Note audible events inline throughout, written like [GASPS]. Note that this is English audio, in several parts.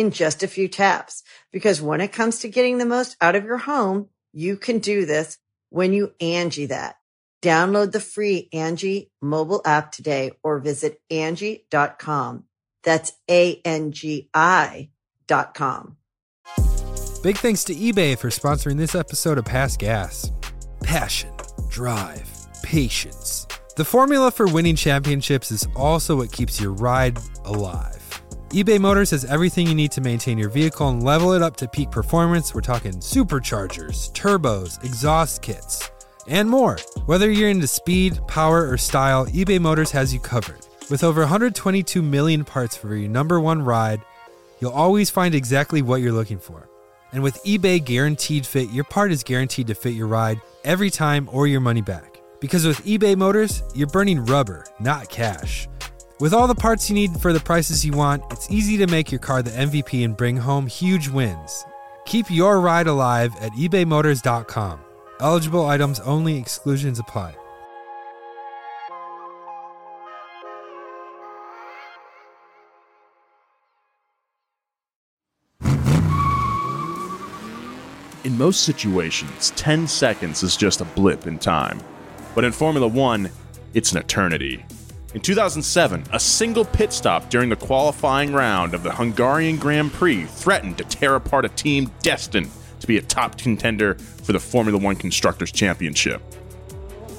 in just a few taps. Because when it comes to getting the most out of your home, you can do this when you Angi that. Download the free Angi mobile app today or visit Angi.com. That's A-N-G-I dot com. Big thanks to eBay for sponsoring this episode of Past Gas. Passion, drive, patience. The formula for winning championships is also what keeps your ride alive eBay Motors has everything you need to maintain your vehicle and level it up to peak performance. We're talking superchargers, turbos, exhaust kits, and more. Whether you're into speed, power, or style, eBay Motors has you covered. With over 122 million parts for your number one ride, you'll always find exactly what you're looking for. And with eBay Guaranteed Fit, your part is guaranteed to fit your ride every time or your money back. Because with eBay Motors, you're burning rubber, not cash. With all the parts you need for the prices you want, it's easy to make your car the MVP and bring home huge wins. Keep your ride alive at ebaymotors.com. Eligible items only, exclusions apply. In most situations, 10 seconds is just a blip in time. But in Formula One, it's an eternity. In 2007, a single pit stop during the qualifying round of the Hungarian Grand Prix threatened to tear apart a team destined to be a top contender for the Formula One Constructors' Championship.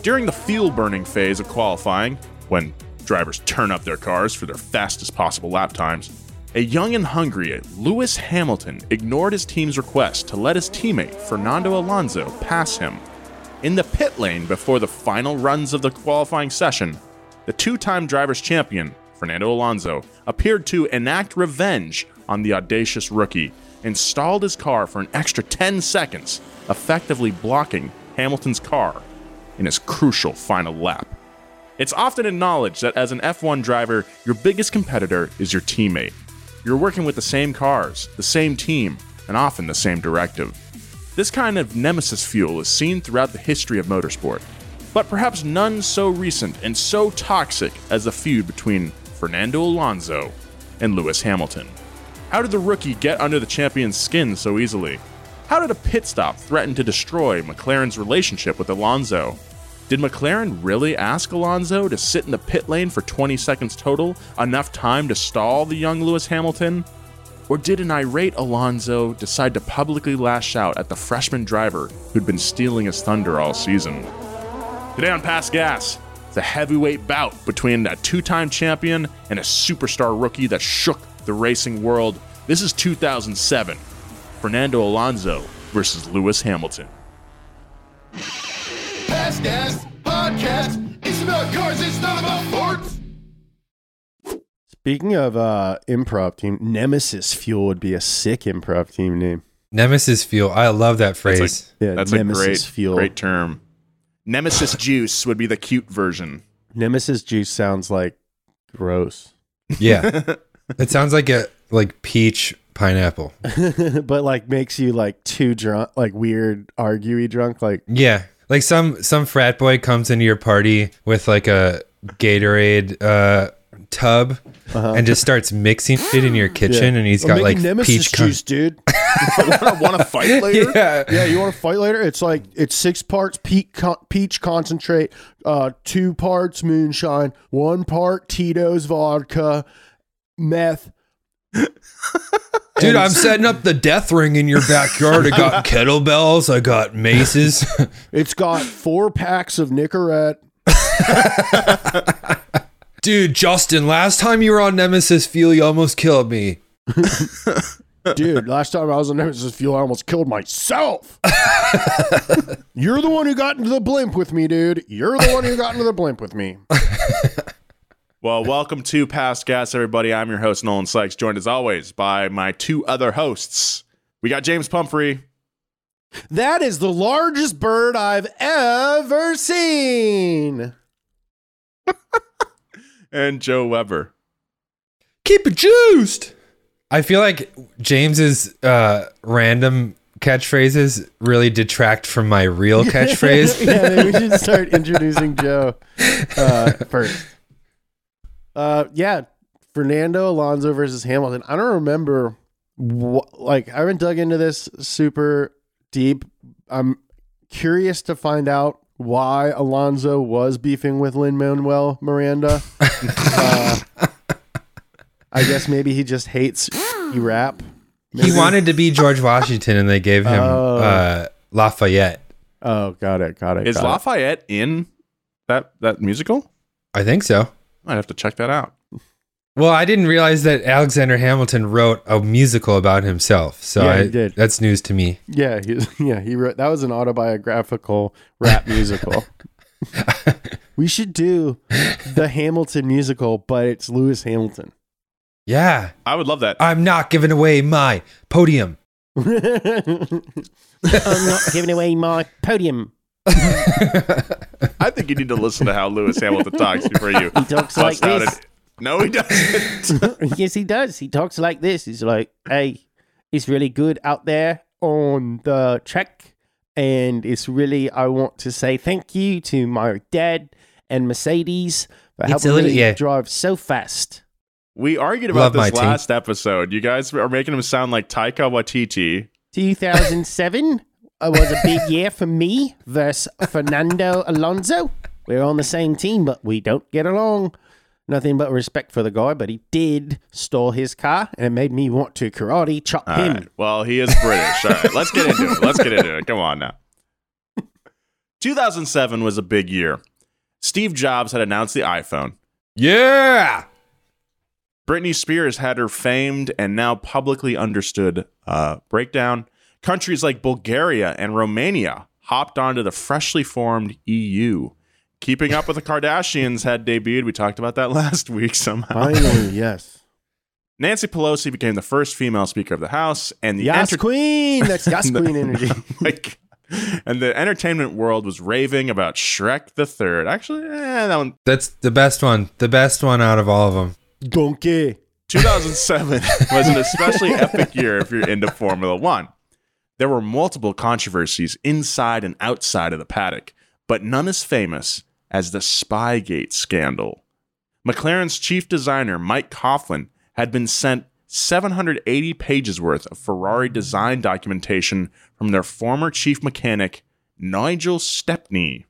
During the fuel burning phase of qualifying, when drivers turn up their cars for their fastest possible lap times, a young and hungry Lewis Hamilton ignored his team's request to let his teammate Fernando Alonso pass him. In the pit lane before the final runs of the qualifying session, the two time drivers' champion, Fernando Alonso, appeared to enact revenge on the audacious rookie and stalled his car for an extra 10 seconds, effectively blocking Hamilton's car in his crucial final lap. It's often acknowledged that as an F1 driver, your biggest competitor is your teammate. You're working with the same cars, the same team, and often the same directive. This kind of nemesis fuel is seen throughout the history of motorsport, but perhaps none so recent and so toxic as the feud between Fernando Alonso and Lewis Hamilton. How did the rookie get under the champion's skin so easily? How did a pit stop threaten to destroy McLaren's relationship with Alonso? Did McLaren really ask Alonso to sit in the pit lane for 20 seconds total, enough time to stall the young Lewis Hamilton? Or did an irate Alonso decide to publicly lash out at the freshman driver who'd been stealing his thunder all season? Today on Past Gas, it's a heavyweight bout between a two time champion and a superstar rookie that shook the racing world. This is 2007 Fernando Alonso versus Lewis Hamilton. Past Gas Podcast. It's about cars, it's not about sports. Speaking of uh, improv team, Nemesis Fuel would be a sick improv team name. Nemesis fuel. I love that phrase. That's Yeah, That's Nemesis a great, Fuel. great term. Nemesis Juice would be the cute version. Nemesis juice sounds like gross, yeah. [LAUGHS] it sounds like a like peach pineapple. [LAUGHS] but like makes you like too drunk, like weird, arguey drunk. Like Yeah. Like some some frat boy comes into your party with like a Gatorade uh tub and just starts mixing it in your [GASPS] kitchen and he's I'm got like Nemesis peach con- juice, dude. [LAUGHS] [LAUGHS] Want to fight [LAUGHS] later? Yeah. yeah, you want to fight later? It's like it's six parts peach, con- peach concentrate, uh, two parts moonshine, one part Tito's vodka, meth, Dude, I'm setting up the death ring in your backyard. I got kettlebells, I got maces. It's got four packs of Nicorette. Dude, Justin, last time you were on Nemesis Fuel, you almost killed me. [LAUGHS] Dude, last time I was on Nemesis Fuel, I almost killed myself. [LAUGHS] You're the one who got into the blimp with me, dude. You're the one who got into the blimp with me. [LAUGHS] Well, welcome to Past Gas, everybody. I'm your host, Nolan Sykes, joined as always by my two other hosts. We got James Pumphrey That is the largest bird I've ever seen. And Joe Weber. Keep it juiced. I feel like James's uh, random catchphrases really detract from my real [LAUGHS] catchphrase. yeah, maybe we should start introducing Joe uh, first. Uh, yeah, Fernando Alonso versus Hamilton. I don't remember what, like, I haven't dug into this super deep. I'm curious to find out why Alonso was beefing with Lin Manuel Miranda. uh, [LAUGHS] I guess maybe he just hates he rap. he wanted to be George Washington, and they gave him Oh. uh, Lafayette. Oh, got it, got it. Is got it. Lafayette in that that musical? I think so. I'd have to check that out. Well, I didn't realize that Alexander Hamilton wrote a musical about himself. So Yeah, he I, did. that's news to me. Yeah, he, [LAUGHS] yeah, he wrote that was an autobiographical rap musical. [LAUGHS] we should do the Hamilton musical, but it's Lewis Hamilton. Yeah. I would love that. I'm not giving away my podium. [LAUGHS] I'm not giving away my podium. I think you need to listen to how Lewis Hamilton talks before you He talks like bust out this. It. No, he doesn't. [LAUGHS] yes, he does. He talks like this. He's like, "Hey, it's really good out there on the track, and it's really. I want to say thank you to my dad and Mercedes for It's helping a little- me yeah. drive so fast." we argued about my this team. last episode. You guys are making him sound like Taika Waititi. 2007 uh, was a big year for me versus Fernando Alonso. We're on the same team, but we don't get along. Nothing but respect for the guy, but he did stole his car, and it made me want to karate chop All him. right. Well, he is British. All right. Let's get into it. Let's get into it. Come on now. 2007 was a big year. Steve Jobs had announced the iPhone. Yeah. Britney Spears had her famed and now publicly understood uh, breakdown. Countries like Bulgaria and Romania hopped onto the freshly formed EU. Keeping Up with the Kardashians had debuted. We talked about that [LAUGHS] last week somehow. Finally, yes. Nancy Pelosi became the first female Speaker of the House, and the Yes, enter- Queen. That's Yes, [LAUGHS] Queen energy. [LAUGHS] like, and the entertainment world was raving about Shrek the Third. Actually, eh, that one. That's the best one. The best one out of all of them. Donkey. 2007 was an especially epic year if you're into Formula One. There were multiple controversies inside and outside of the paddock, but none as famous as the Spygate scandal. McLaren's chief designer, Mike Coughlan, had been sent 780 pages worth of Ferrari design documentation from their former chief mechanic, Nigel Stepney,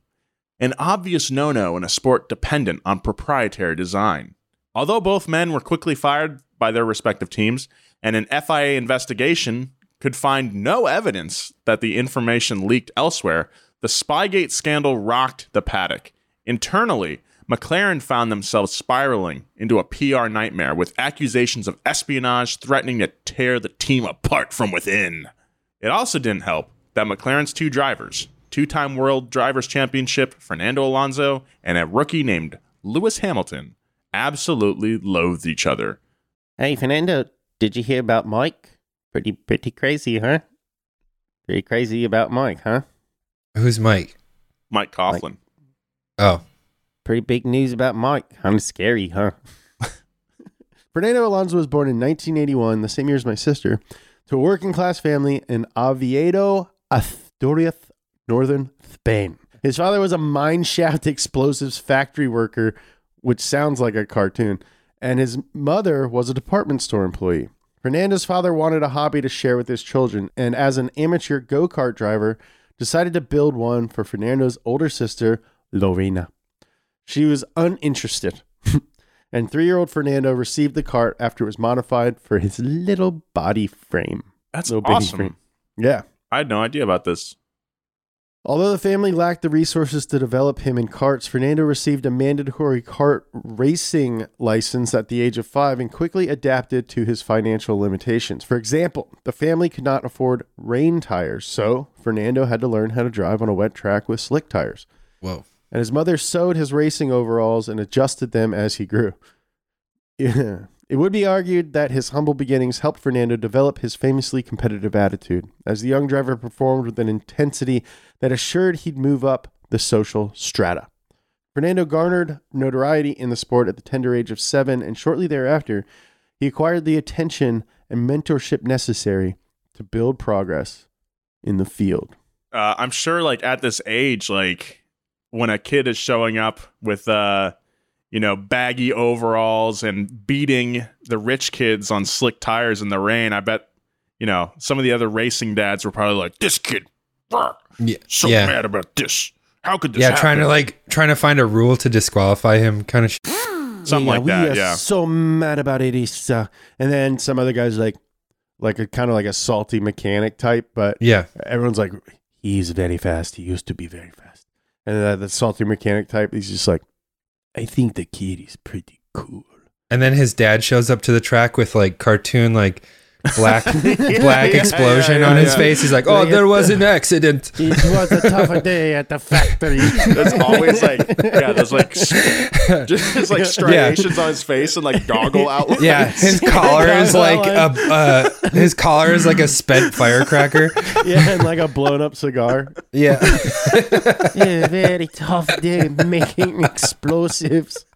an obvious no no in a sport dependent on proprietary design. Although both men were quickly fired by their respective teams, and an FIA investigation could find no evidence that the information leaked elsewhere, the Spygate scandal rocked the paddock. Internally, McLaren found themselves spiraling into a PR nightmare with accusations of espionage threatening to tear the team apart from within. It also didn't help that McLaren's two drivers, two time World Drivers' Championship Fernando Alonso and a rookie named Lewis Hamilton, absolutely loathed each other. Hey, Fernando, did you hear about Mike? Pretty, pretty crazy, huh? Pretty crazy about Mike, huh? Who's Mike? Mike Coughlan. Oh. Pretty big news about Mike. I'm scary, huh? [LAUGHS] Fernando Alonso was born in 1981, the same year as my sister, to a working class family in Oviedo, Asturias, northern Spain. His father was a mine shaft [LAUGHS] explosives factory worker, which sounds like a cartoon, and his mother was a department store employee. Fernando's father wanted a hobby to share with his children, and as an amateur go kart driver, decided to build one for Fernando's older sister, Lorena. She was uninterested. [LAUGHS] And three year old Fernando received the kart after it was modified for his little body frame. That's Little baby awesome. frame. Yeah. I had no idea about this. Although the family lacked the resources to develop him in karts, Fernando received a mandatory kart racing license at the age of five and quickly adapted to his financial limitations. For example, the family could not afford rain tires, so Fernando had to learn how to drive on a wet track with slick tires. Whoa. And his mother sewed his racing overalls and adjusted them as he grew. Yeah. [LAUGHS] It would be argued that his humble beginnings helped Fernando develop his famously competitive attitude, as the young driver performed with an intensity that assured he'd move up the social strata. Fernando garnered notoriety in the sport at the tender age of seven, and shortly thereafter, he acquired the attention and mentorship necessary to build progress in the field. Uh, I'm sure, like at this age, like when a kid is showing up with, uh, you know, baggy overalls and beating the rich kids on slick tires in the rain, I bet, you know, some of the other racing dads were probably like, "This kid, brr, Yeah. so yeah. mad about this. How could this? yeah, trying to like trying to find a rule to disqualify him, kind of. Sh- something yeah, like we that. are Yeah, so mad about it. It's, uh, and then some other guys like, like a kind of like a salty mechanic type, but yeah, everyone's like, he's very fast. He used to be very fast. And the salty mechanic type, he's just like, I think the kid is pretty cool. and then his dad shows up to the track with like cartoon like black [LAUGHS] black Yeah, explosion yeah, on his yeah. face. He's like, "Oh, there was an accident." [LAUGHS] It was a tough day at the factory. [LAUGHS] That's always like, yeah, there's like, just his, like striations on his face and like goggle outlines. Yeah, his collar is like a uh, his collar is like a spent firecracker. yeah, and like a blown up cigar. Yeah, yeah, very tough day making explosives.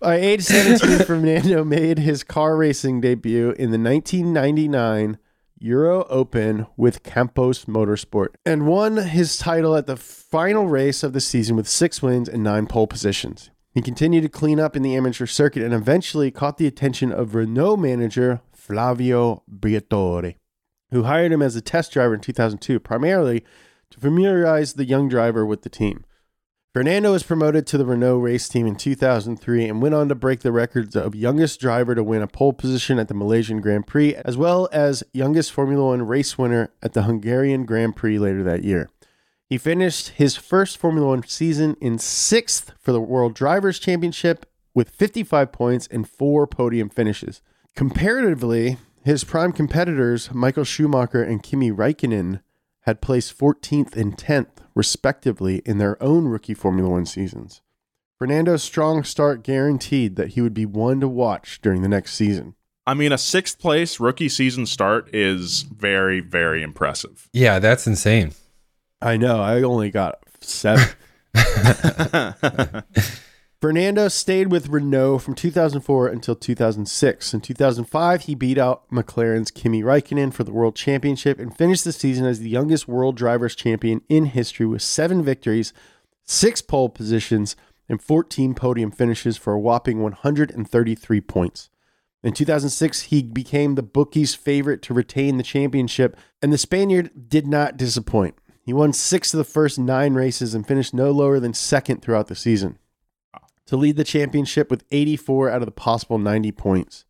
By age 17, Fernando [LAUGHS] made his car racing debut in the 1999 Euro Open with Campos Motorsport and won his title at the final race of the season with six wins and nine pole positions. He continued to clean up in the amateur circuit and eventually caught the attention of Renault manager Flavio Briatore who hired him as a test driver in 2002, primarily to familiarize the young driver with the team. Fernando was promoted to the Renault race team in 2003 and went on to break the records of youngest driver to win a pole position at the Malaysian Grand Prix, as well as youngest Formula One race winner at the Hungarian Grand Prix later that year. He finished his first Formula One season in sixth for the World Drivers' Championship with 55 points and four podium finishes. Comparatively, his prime competitors, Michael Schumacher and Kimi Raikkonen, had placed 14th and 10th, respectively, in their own rookie Formula One seasons. Fernando's strong start guaranteed that he would be one to watch during the next season. I mean, a sixth place rookie season start is very, very impressive. yeah, that's insane. I know, I only got seven. [LAUGHS] [LAUGHS] Fernando stayed with Renault from 2004 until 2006. In 2005, he beat out McLaren's Kimi Raikkonen for the World Championship and finished the season as the youngest World Drivers' Champion in history with seven victories, six pole positions, and 14 podium finishes for a whopping 133 points. In 2006, he became the bookies' favorite to retain the championship, and the Spaniard did not disappoint. He won six of the first nine races and finished no lower than second throughout the season to lead the championship with 84 out of the possible 90 points.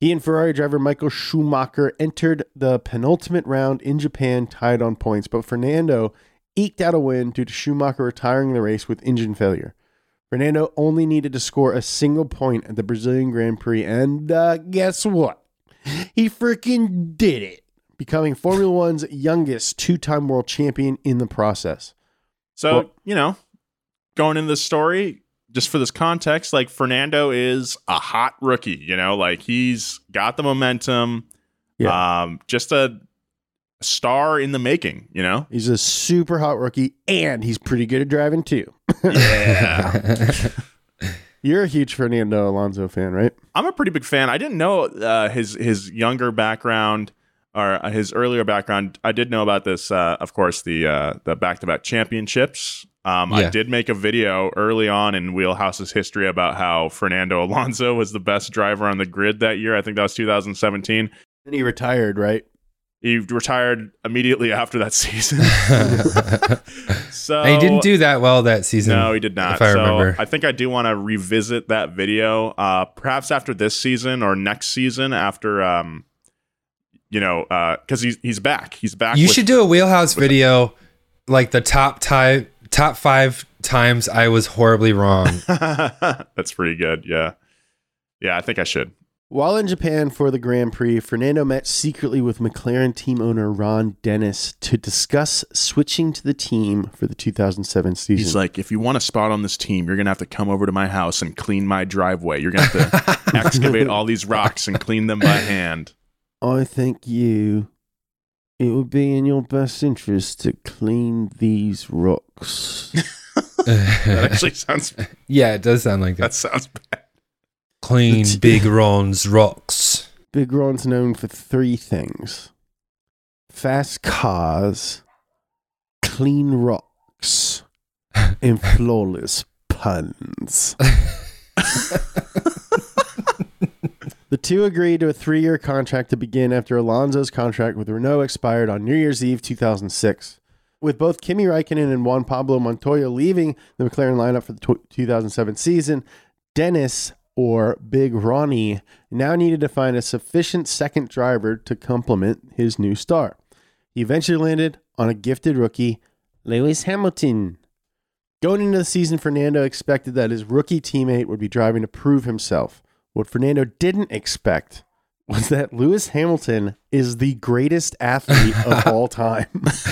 He and Ferrari driver Michael Schumacher entered the penultimate round in Japan tied on points, but Fernando eked out a win due to Schumacher retiring the race with engine failure. Fernando only needed to score a single point at the Brazilian Grand Prix, and uh, guess what? He freaking did it, becoming Formula One's youngest two time world champion in the process. So, Well- you know, going in this story, just for this context, like Fernando is a hot rookie, you know, like he's got the momentum. Um, just a star in the making, you know? He's a super hot rookie, and he's pretty good at driving too. Yeah. [LAUGHS] You're a huge Fernando Alonso fan, right? I'm a pretty big fan. I didn't know uh, his his younger background or uh, his earlier background. I did know about this, uh, of course, the uh, the back to back championships. Um, I did make a video early on in Wheelhouse's history about how Fernando Alonso was the best driver on the grid that year. I think that was 2017. Then he retired, right? He retired immediately after that season. [LAUGHS] so And he didn't do that well that season. No, he did not. If I so remember. I think I do want to revisit that video, uh, perhaps after this season or next season. After, um, you know, because he's he's back. He's back. you with- should do a wheelhouse video, like the top time, top five times I was horribly wrong. [LAUGHS] That's pretty good. Yeah, yeah. I think I should. While in Japan for the Grand Prix, Fernando met secretly with McLaren team owner Ron Dennis to discuss switching to the team for the 2007 season. He's like, if you want a spot on this team, you're gonna have to come over to my house and clean my driveway. You're gonna have to [LAUGHS] excavate all these rocks and clean them by hand. [LAUGHS] Oh, I think you, it would be in your best interest to clean these rocks. That [LAUGHS] actually sounds. yeah, it does sound like That that. sounds bad. Clean big Ron's rocks. Big Ron's known for three things fast cars, clean rocks, [LAUGHS] and flawless puns. [LAUGHS] the two agreed to a three year contract to begin after Alonso's contract with Renault expired on New Year's Eve 2006. With both Kimi Raikkonen and Juan Pablo Montoya leaving the McLaren lineup for the 2007 season, Dennis, or Big Ronnie, now needed to find a sufficient second driver to complement his new star. He eventually landed on a gifted rookie, Lewis Hamilton. Going into the season, Fernando expected that his rookie teammate would be driving to prove himself. What Fernando didn't expect was that Lewis Hamilton is the greatest athlete of [LAUGHS] all time.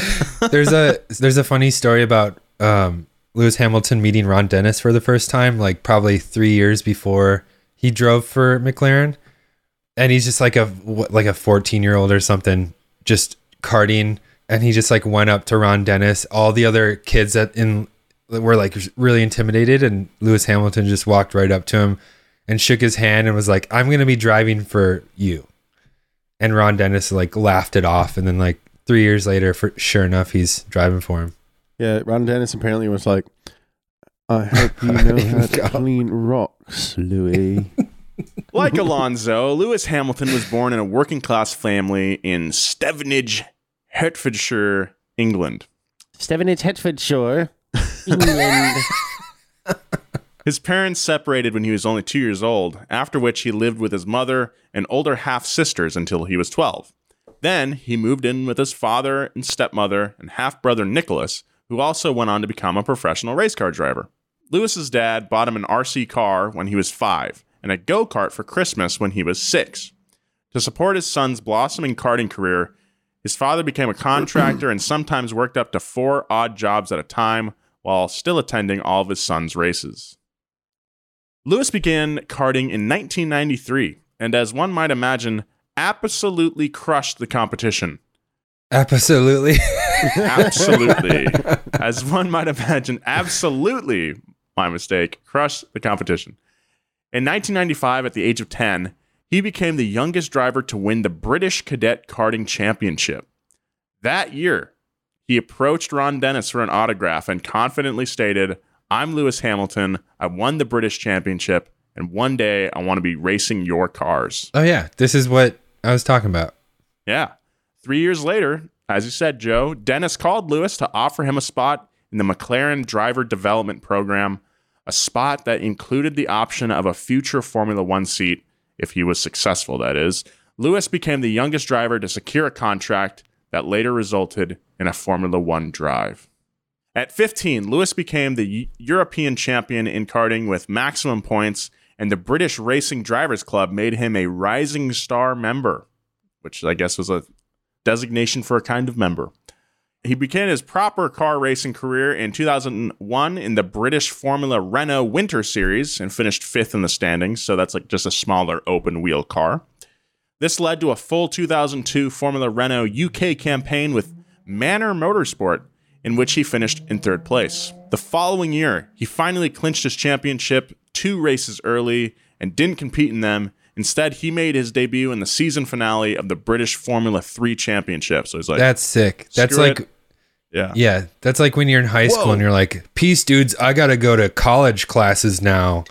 [LAUGHS] There's a there's a funny story about um, Lewis Hamilton meeting Ron Dennis for the first time, like probably three years before he drove for McLaren, and he's just like a like a 14 year old or something, just karting, and he just like went up to Ron Dennis. All the other kids that in were like really intimidated, and Lewis Hamilton just walked right up to him and shook his hand and was like, "I'm gonna be driving for you." And Ron Dennis like laughed it off, and then like three years later, for sure enough, he's driving for him. yeah, Ron Dennis apparently was like, I [LAUGHS] hope you know how to clean rocks, Lewis. [LAUGHS] Like Alonso, Lewis Hamilton was born in a working class family in Stevenage, Hertfordshire, England. Stevenage, Hertfordshire, England. [LAUGHS] His parents separated when he was only two years old, after which he lived with his mother and older half sisters until he was 12. Then he moved in with his father and stepmother and half brother Nicolas, who also went on to become a professional race car driver. Lewis's dad bought him an RC car when he was five and a go kart for Christmas when he was six. To support his son's blossoming karting career, his father became a contractor and sometimes worked up to four odd jobs at a time while still attending all of his son's races. Lewis began karting in 1993 and, as one might imagine, absolutely crushed the competition. Absolutely. [LAUGHS] Absolutely. as one might imagine, absolutely, my mistake, crushed the competition. In 1995, at the age of 10, he became the youngest driver to win the British Cadet Karting Championship. That year, he approached Ron Dennis for an autograph and confidently stated, I'm Lewis Hamilton. I won the British Championship, and one day I want to be racing your cars. oh yeah, this is what I was talking about. Yeah. Three years later, as you said, Joe, Dennis called Lewis to offer him a spot in the McLaren Driver Development Program, a spot that included the option of a future Formula One seat if he was successful, that is. Lewis became the youngest driver to secure a contract that later resulted in a Formula One drive. At 15, Lewis became the European champion in karting with maximum points, and the British Racing Drivers Club made him a Rising Star member, which I guess was a designation for a kind of member. He began his proper car racing career in 2001 in the British Formula Renault Winter Series and finished fifth in the standings, so that's like just a smaller open wheel car. This led to a full 2002 Formula Renault UK campaign with Manor Motorsport, in which he finished in third place. The following year, he finally clinched his championship two races early and didn't compete in them. Instead, he made his debut in the season finale of the British Formula 3 Championship. So he's like, That's sick. That's like it. yeah. yeah, that's like when you're in high school and you're like, "Peace, dudes. I got to go to college classes now."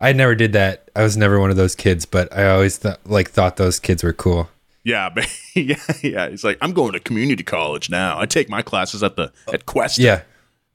I never did that. I was never one of those kids, but I always thought like thought those kids were cool. Yeah, [LAUGHS] but yeah, yeah. He's like, I'm going to community college now. I take my classes at the at Quest. Yeah.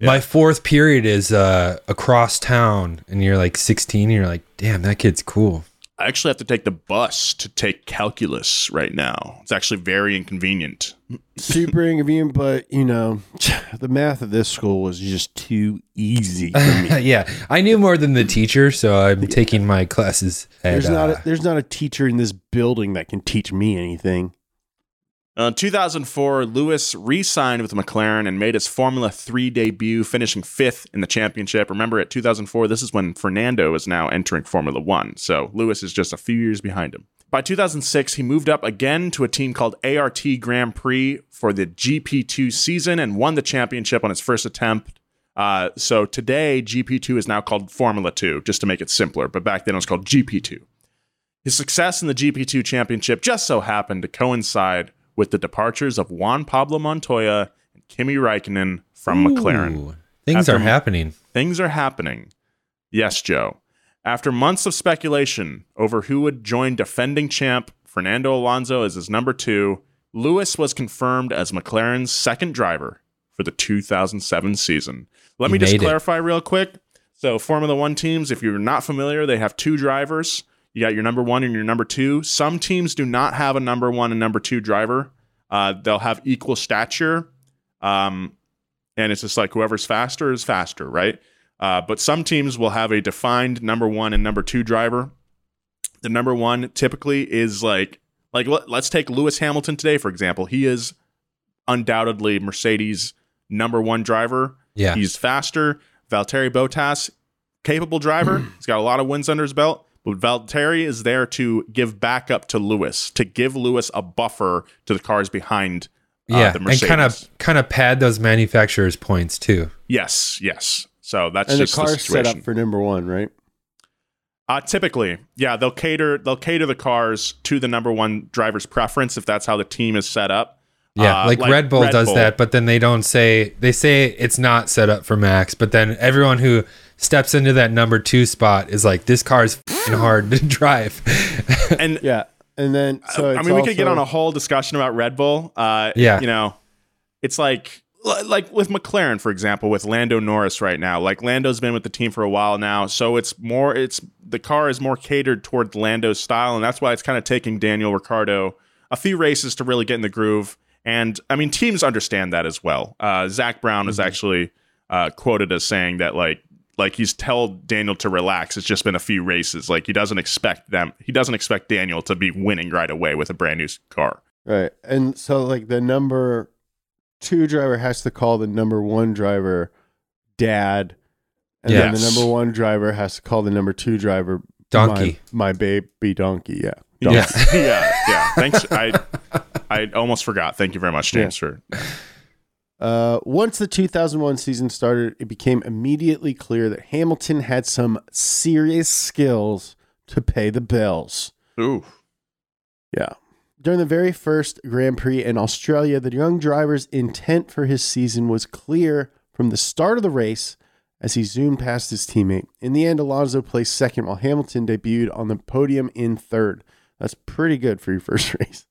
My fourth period is uh, across town, and you're like 16, and you're like, damn, that kid's cool. I actually have to take the bus to take calculus right now. It's actually very inconvenient. Super inconvenient, but you know, [LAUGHS] the math of this school was just too easy for me. [LAUGHS] yeah, I knew more than the teacher, so I'm taking my classes. At, There's not uh, a, there's not a teacher in this building that can teach me anything. Uh, In 2004, Lewis re-signed with McLaren and made his Formula 3 debut, finishing fifth in the championship. Remember, at 2004, this is when Fernando is now entering Formula 1, so Lewis is just a few years behind him. By 2006, he moved up again to a team called ART Grand Prix for the GP2 season and won the championship on his first attempt. Uh, so today, GP2 is now called Formula 2, just to make it simpler, but back then it was called GP2. His success in the GP2 championship just so happened to coincide with the departures of Juan Pablo Montoya and Kimi Raikkonen from McLaren. things After- are happening. Things are happening. Yes, Joe. After months of speculation over who would join defending champ Fernando Alonso as his number two, Lewis was confirmed as McLaren's second driver for the 2007 season. Let me just made it. clarify real quick. So, Formula One teams, if you're not familiar, they have two drivers. You got your number one and your number two. Some teams do not have a number one and number two driver. Uh, they'll have equal stature. Um, and it's just like whoever's faster is faster, right? Uh, but some teams will have a defined number one and number two driver. The number one typically is like like let, let's take Lewis Hamilton today for example. He is undoubtedly Mercedes number one driver. Yeah. He's faster. Valtteri Bottas, capable driver. [CLEARS THROAT] He's got a lot of wins under his belt. But Valtteri is there to give backup to Lewis, to give Lewis a buffer to the cars behind uh, yeah, the and kind of kind of pad those manufacturers' points too. Yes, yes. So that's and the just the, car's set up for number one, right? uh, typically, yeah, they'll cater they'll cater the cars to the number one driver's preference if that's how the team is set up. Yeah, Uh, like, Red Bull does that, but then they don't say they say it's not set up for Max, but then everyone who steps into that number two spot is like, this car is fing hard to drive. [LAUGHS] And Yeah, and then so I it's mean, we could get on a whole discussion about Red Bull. Uh, Yeah. you know, it's like like with McLaren, for example, with Lando Norris right now. Like Lando's been with the team for a while now, so it's more it's the car is more catered toward Lando's style, and that's why it's kind of taking Daniel Ricciardo a few races to really get in the groove. And I mean, teams understand that as well. Uh, Zak Brown is actually uh, quoted as saying that like like he's told Daniel to relax. It's just been a few races. Like he doesn't expect them. He doesn't expect Daniel to be winning right away with a brand new car. Right. And so like the number two driver has to call the number one driver dad. And then the number one driver has to call the number two driver Donkey. My, my baby donkey. Yeah. Yeah. [LAUGHS] yeah, yeah. Thanks. I [LAUGHS] I almost forgot. Thank you very much, James. For Uh, once the 2001 season started, it became immediately clear that Hamilton had some serious skills to pay the bills. ooh, Yeah. During the very first Grand Prix in Australia, the young driver's intent for his season was clear from the start of the race as he zoomed past his teammate. In the end, Alonso placed second while Hamilton debuted on the podium in third. That's pretty good for your first [LAUGHS] race.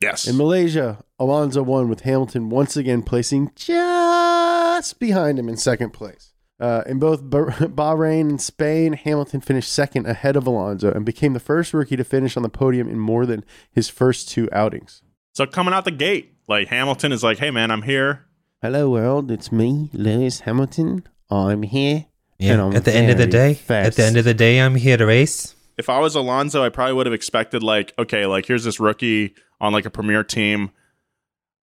Yes. In Malaysia, Alonso won with Hamilton once again placing just behind him in second place. Uh, in both Bah- [LAUGHS] Bahrain and Spain, Hamilton finished second ahead of Alonso and became the first rookie to finish on the podium in more than his first two outings. so coming out the gate, like Hamilton is like, "Hey, man, I'm here." Hello, world. It's me, Lewis Hamilton. I'm here. Yeah. And I'm At the end of the very day, at the end of the day, I'm here to race. If I was Alonso, I probably would have expected like, okay, like here's this rookie on like a premier team.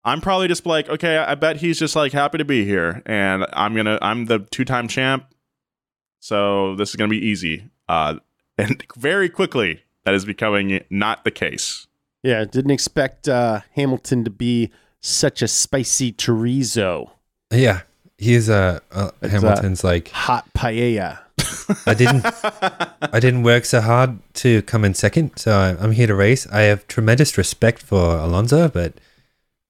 I'm probably just like, okay, I bet he's just like happy to be here, and I'm gonna, I'm the two-time champ, so this is gonna be easy. Uh, [LAUGHS] and very quickly, that is becoming not the case. Yeah, didn't expect uh, Hamilton to be such a spicy chorizo. Yeah, he's uh, uh It's, uh, Hamilton's like Hot paella. I didn't I didn't work so hard to come in second, so I- I'm here to race. I have tremendous respect for Alonso, but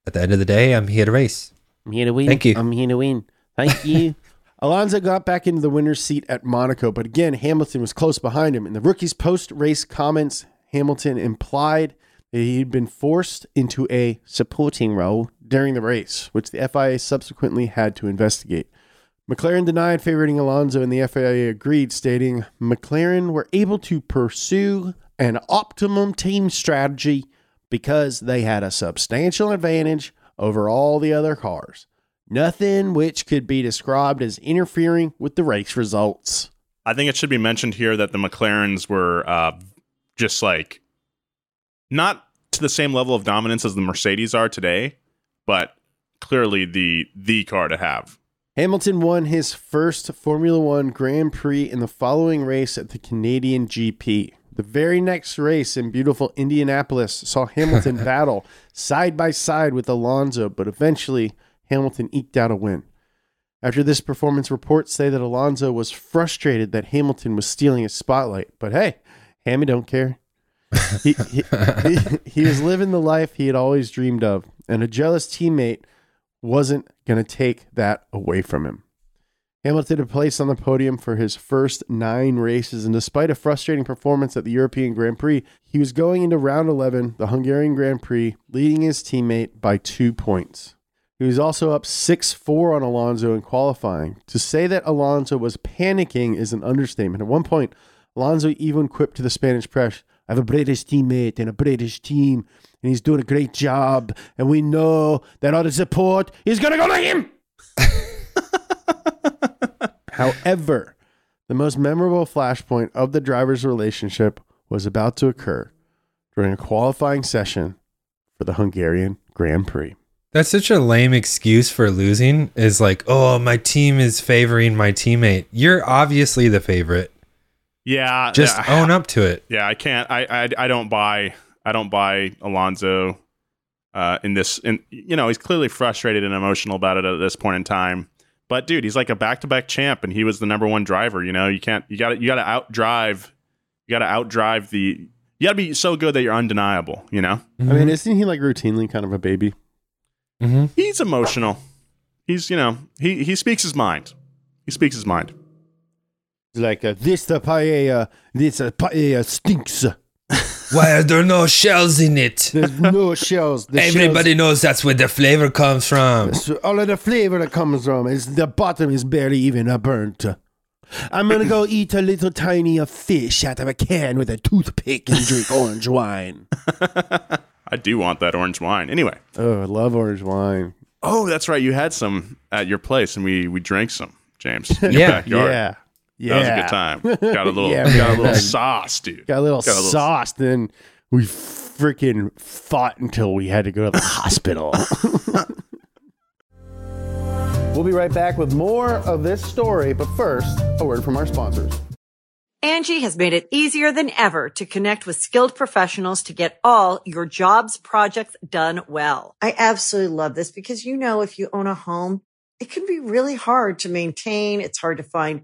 at the end of the day, I'm here to race. I'm here to win. Thank you. I'm here to win. Thank you. [LAUGHS] Alonso got back into the winner's seat at Monaco, but again, Hamilton was close behind him. In the rookie's post race comments, Hamilton implied that He'd been forced into a supporting role during the race, which the FIA subsequently had to investigate. McLaren denied favoriting Alonso, and the FIA agreed, stating McLaren were able to pursue an optimum team strategy because they had a substantial advantage over all the other cars. Nothing which could be described as interfering with the race results. I think it should be mentioned here that the McLarens were uh, just like not to the same level of dominance as the Mercedes are today, but clearly the the car to have. Hamilton won his first Formula One Grand Prix in the following race at the Canadian GP. The very next race in beautiful Indianapolis saw Hamilton [LAUGHS] battle side by side with Alonso, but eventually Hamilton eked out a win. After this performance, reports say that Alonso was frustrated that Hamilton was stealing his spotlight. But hey, Hammy don't care. he, he, he, [LAUGHS] he was living the life he had always dreamed of, and a jealous teammate wasn't going to take that away from him. Hamilton had placed on the podium for his first nine races, and despite a frustrating performance at the European Grand Prix, he was going into round 11, the Hungarian Grand Prix, leading his teammate by two points. He was also up 6 4 on Alonso in qualifying. To say that Alonso was panicking is an understatement. At one point, Alonso even quipped to the Spanish press, I have a British teammate and a British team, and he's doing a great job, and we know that all the support is going to go to him. [LAUGHS] However, the most memorable flashpoint of the driver's relationship was about to occur during a qualifying session for the Hungarian Grand Prix. That's such a lame excuse for losing. Is like, oh, my team is favoring my teammate. You're obviously the favorite. Yeah, Just yeah, own up to it. Yeah, I can't. I I, I don't buy. I don't buy Alonso uh, in this. In you know, he's clearly frustrated and emotional about it at this point in time. But dude, he's like a back-to-back champ, and he was the number one driver. You know, you can't. You got to. You got to outdrive. You got to outdrive the. You got to be so good that you're undeniable. You know, I mean, isn't he like routinely kind of a baby? hmm he's emotional. He's you know he he speaks his mind. He speaks his mind. It's like uh, this the paella, this uh, paella stinks. [LAUGHS] Why are there no shells in it? There's no shells. The Everybody knows that's where the flavor comes from. shells, all of the flavor that comes from is the bottom is barely even uh, burnt. I'm gonna go [LAUGHS] eat a little tiny uh, fish out of a can with a toothpick and drink orange wine. [LAUGHS] I do want that orange wine. Anyway, Oh, I love orange wine. oh, that's right. You had some at your place, and we we drank some, James. in your Yeah, backyard. Yeah, yeah. That was a good time. Got a [LAUGHS] little, Yeah, got a little sauce, dude. Got a little Got a little- sauce. Then we freaking fought until we had to go to the [LAUGHS] hospital. [LAUGHS] we'll be right back with more of this story, but first, a word from our sponsors. Angi has made it easier than ever to connect with skilled professionals to get all your jobs projects done well. I absolutely love this because, you know, if you own a home, it can be really hard to maintain. It's hard to find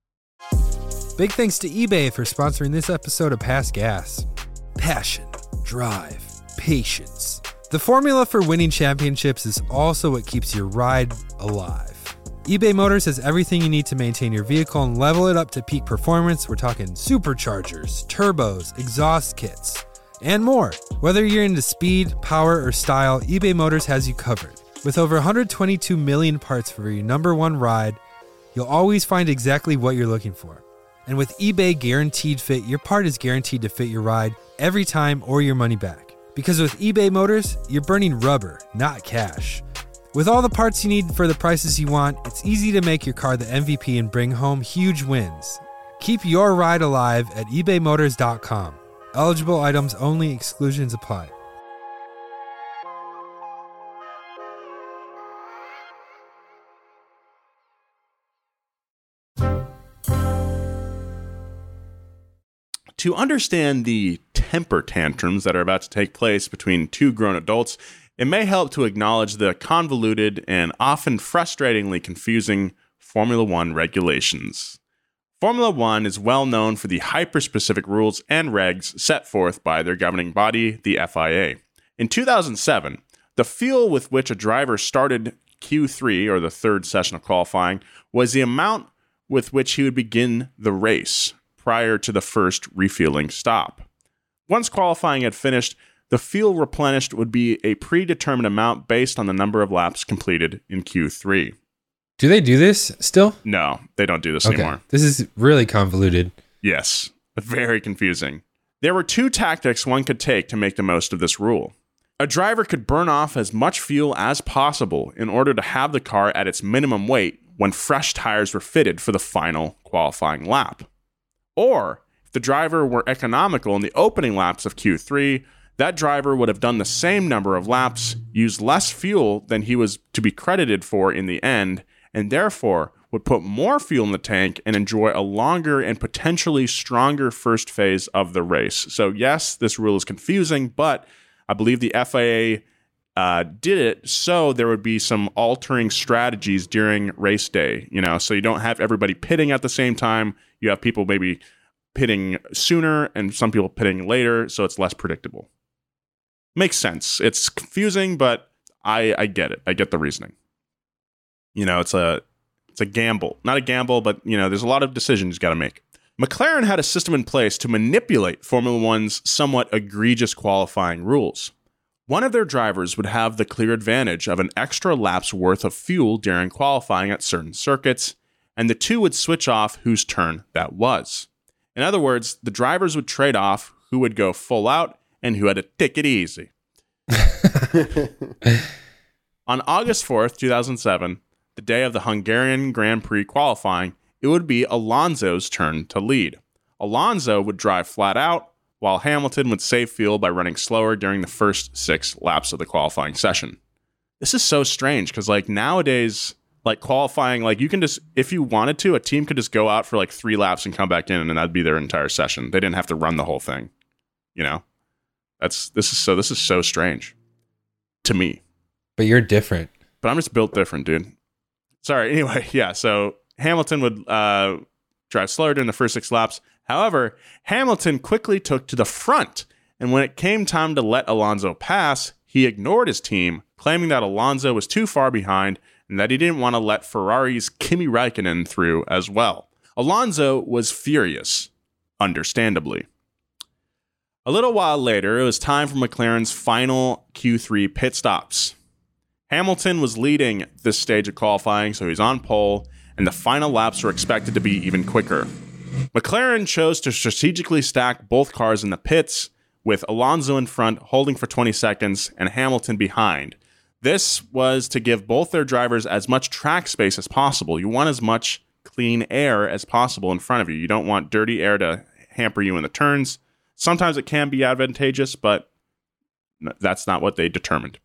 Big thanks to eBay for sponsoring this episode of Past Gas. Passion, drive, patience. The formula for winning championships is also what keeps your ride alive. eBay Motors has everything you need to maintain your vehicle and level it up to peak performance. We're talking superchargers, turbos, exhaust kits, and more. Whether you're into speed, power, or style, eBay Motors has you covered. With over 122 million parts for your number one ride, you'll always find exactly what you're looking for. And with eBay Guaranteed Fit, your part is guaranteed to fit your ride every time or your money back. Because with eBay Motors, you're burning rubber, not cash. With all the parts you need for the prices you want, it's easy to make your car the MVP and bring home huge wins. Keep your ride alive at ebaymotors.com. Eligible items only, exclusions apply. To understand the temper tantrums that are about to take place between two grown adults, it may help to acknowledge the convoluted and often frustratingly confusing Formula One regulations. Formula One is well known for the hyper specific rules and regs set forth by their governing body, the FIA. In 2007, the fuel with which a driver started Q3, or the third session of qualifying, was the amount with which he would begin the race prior to the first refueling stop. Once qualifying had finished, the fuel replenished would be a predetermined amount based on the number of laps completed in Q3. Do they do this still? No, they don't do this Okay. anymore. This is really convoluted. Yes, very confusing. There were two tactics one could take to make the most of this rule. A driver could burn off as much fuel as possible in order to have the car at its minimum weight when fresh tires were fitted for the final qualifying lap. Or, if the driver were economical in the opening laps of Q3, that driver would have done the same number of laps, used less fuel than he was to be credited for in the end, and therefore would put more fuel in the tank and enjoy a longer and potentially stronger first phase of the race. So, yes, this rule is confusing, but I believe the FIA uh, did it so there would be some altering strategies during race day. You know, so you don't have everybody pitting at the same time. You have people maybe pitting sooner and some people pitting later, so it's less predictable. Makes sense. It's confusing, but I I get it. I get the reasoning. You know, it's a it's a gamble. Not a gamble, but you know, there's a lot of decisions you got to make. McLaren had a system in place to manipulate Formula One's somewhat egregious qualifying rules. One of their drivers would have the clear advantage of an extra lap's worth of fuel during qualifying at certain circuits, and the two would switch off whose turn that was. In other words, the drivers would trade off who would go full out and who had to take it easy. [LAUGHS] On August 4th, 2007, the day of the Hungarian Grand Prix qualifying, it would be Alonso's turn to lead. Alonso would drive flat out, while Hamilton would save fuel by running slower during the first six laps of the qualifying session. This is so strange because, like, nowadays, like qualifying, like, you can just, if you wanted to, a team could just go out for like three laps and come back in, and that'd be their entire session. They didn't have to run the whole thing, you know? That's, this is so, this is so strange to me But you're different. but I'm just built different, dude. Sorry. Anyway, [LAUGHS] yeah. So Hamilton would uh, drive slower during the first six laps. However, Hamilton quickly took to the front, and when it came time to let Alonso pass, he ignored his team, claiming that Alonso was too far behind and that he didn't want to let Ferrari's Kimi Raikkonen through as well. Alonso was furious, understandably. A little while later, it was time for McLaren's final Q3 pit stops. Hamilton was leading this stage of qualifying, so he's on pole, and the final laps were expected to be even quicker. McLaren chose to strategically stack both cars in the pits, with Alonso in front holding for 20 seconds and Hamilton behind. This was to give both their drivers as much track space as possible. You want as much clean air as possible in front of you. You don't want dirty air to hamper you in the turns. Sometimes it can be advantageous, but that's not what they determined.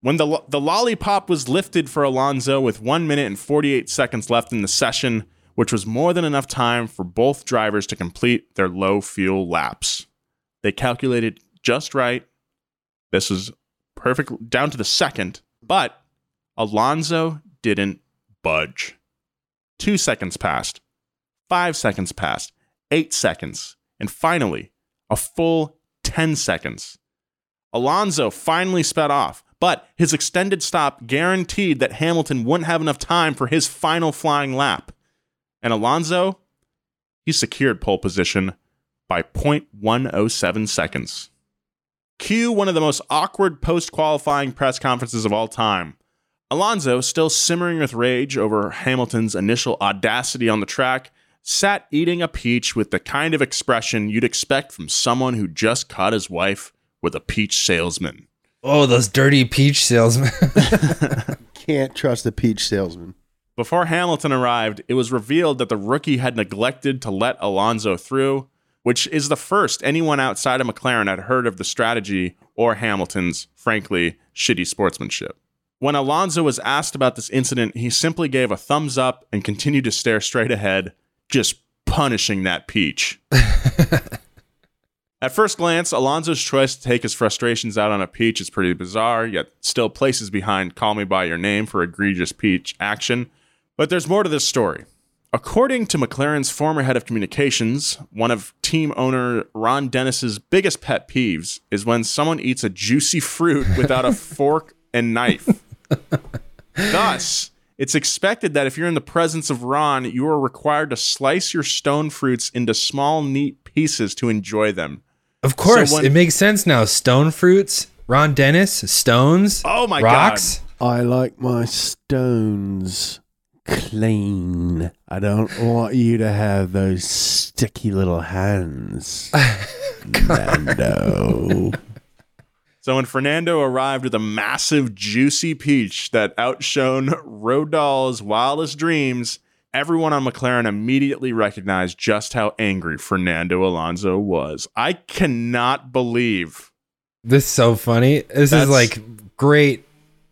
When the, lo- the lollipop was lifted for Alonso with 1 minute and 48 seconds left in the session, which was more than enough time for both drivers to complete their low fuel laps. They calculated just right. This was perfect down to the second, but Alonso didn't budge. Two seconds passed, five seconds passed, eight seconds, and finally, a full 10 seconds. Alonso finally sped off, but his extended stop guaranteed that Hamilton wouldn't have enough time for his final flying lap. And Alonso, he secured pole position by 0.107 seconds. Cue one of the most awkward post qualifying press conferences of all time. Alonso, still simmering with rage over Hamilton's initial audacity on the track, sat eating a peach with the kind of expression you'd expect from someone who just caught his wife with a peach salesman. Oh, those dirty peach salesmen. [LAUGHS] Can't trust a peach salesman. Before Hamilton arrived, it was revealed that the rookie had neglected to let Alonso through, which is the first anyone outside of McLaren had heard of the strategy or Hamilton's, frankly, shitty sportsmanship. When Alonso was asked about this incident, he simply gave a thumbs up and continued to stare straight ahead, just punishing that peach. [LAUGHS] At first glance, Alonso's choice to take his frustrations out on a peach is pretty bizarre, yet still places behind Call Me By Your Name for egregious peach action. But there's more to this story. According to McLaren's former head of communications, one of team owner Ron Dennis's biggest pet peeves is when someone eats a juicy fruit without a [LAUGHS] fork and knife. Thus, it's expected that if you're in the presence of Ron, you are required to slice your stone fruits into small, neat pieces to enjoy them. of course, when- it makes sense now. Stone fruits, Ron Dennis, stones, Oh my rocks. I like my stones clean. I don't want you to have those sticky little hands. [LAUGHS] Mando. So when Fernando arrived with a massive, juicy peach that outshone Roald Dahl's wildest dreams, everyone on McLaren immediately recognized just how angry Fernando Alonso was. I cannot believe. This is so funny. This is like great,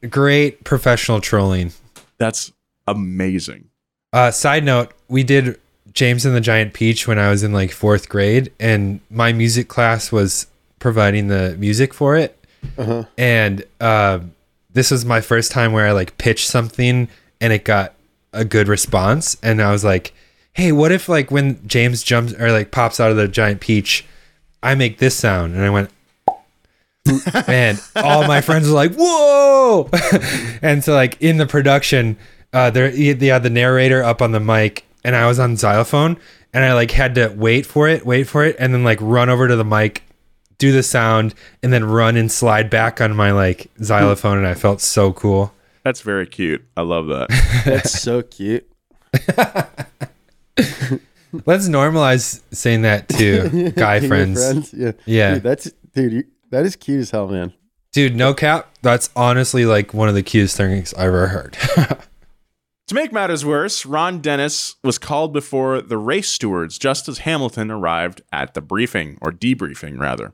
great professional trolling. That's amazing. Uh, side note: We did James and the Giant Peach when I was in like fourth grade, and my music class was providing the music for it. Uh-huh. And uh, this was my first time where I like pitched something and it got a good response. And I was like, "Hey, what if like when James jumps or like pops out of the giant peach, I make this sound?" And I went. [LAUGHS] and all my friends were like, "Whoa!" [LAUGHS] and so, like in the production, uh, there they had the narrator up on the mic, and I was on xylophone, and I like had to wait for it, wait for it, and then like run over to the mic, do the sound, and then run and slide back on my like xylophone, and I felt so cool. That's very cute. I love that. [LAUGHS] [LAUGHS] That's so cute. [LAUGHS] Let's normalize saying that to guy Your friends. Yeah. Yeah. Dude, that's dude, you, that is cute as hell, man. Dude, no cap. That's honestly like one of the cutest things I've ever heard. To make matters worse, Ron Dennis was called before the race stewards just as Hamilton arrived at the briefing, or debriefing rather.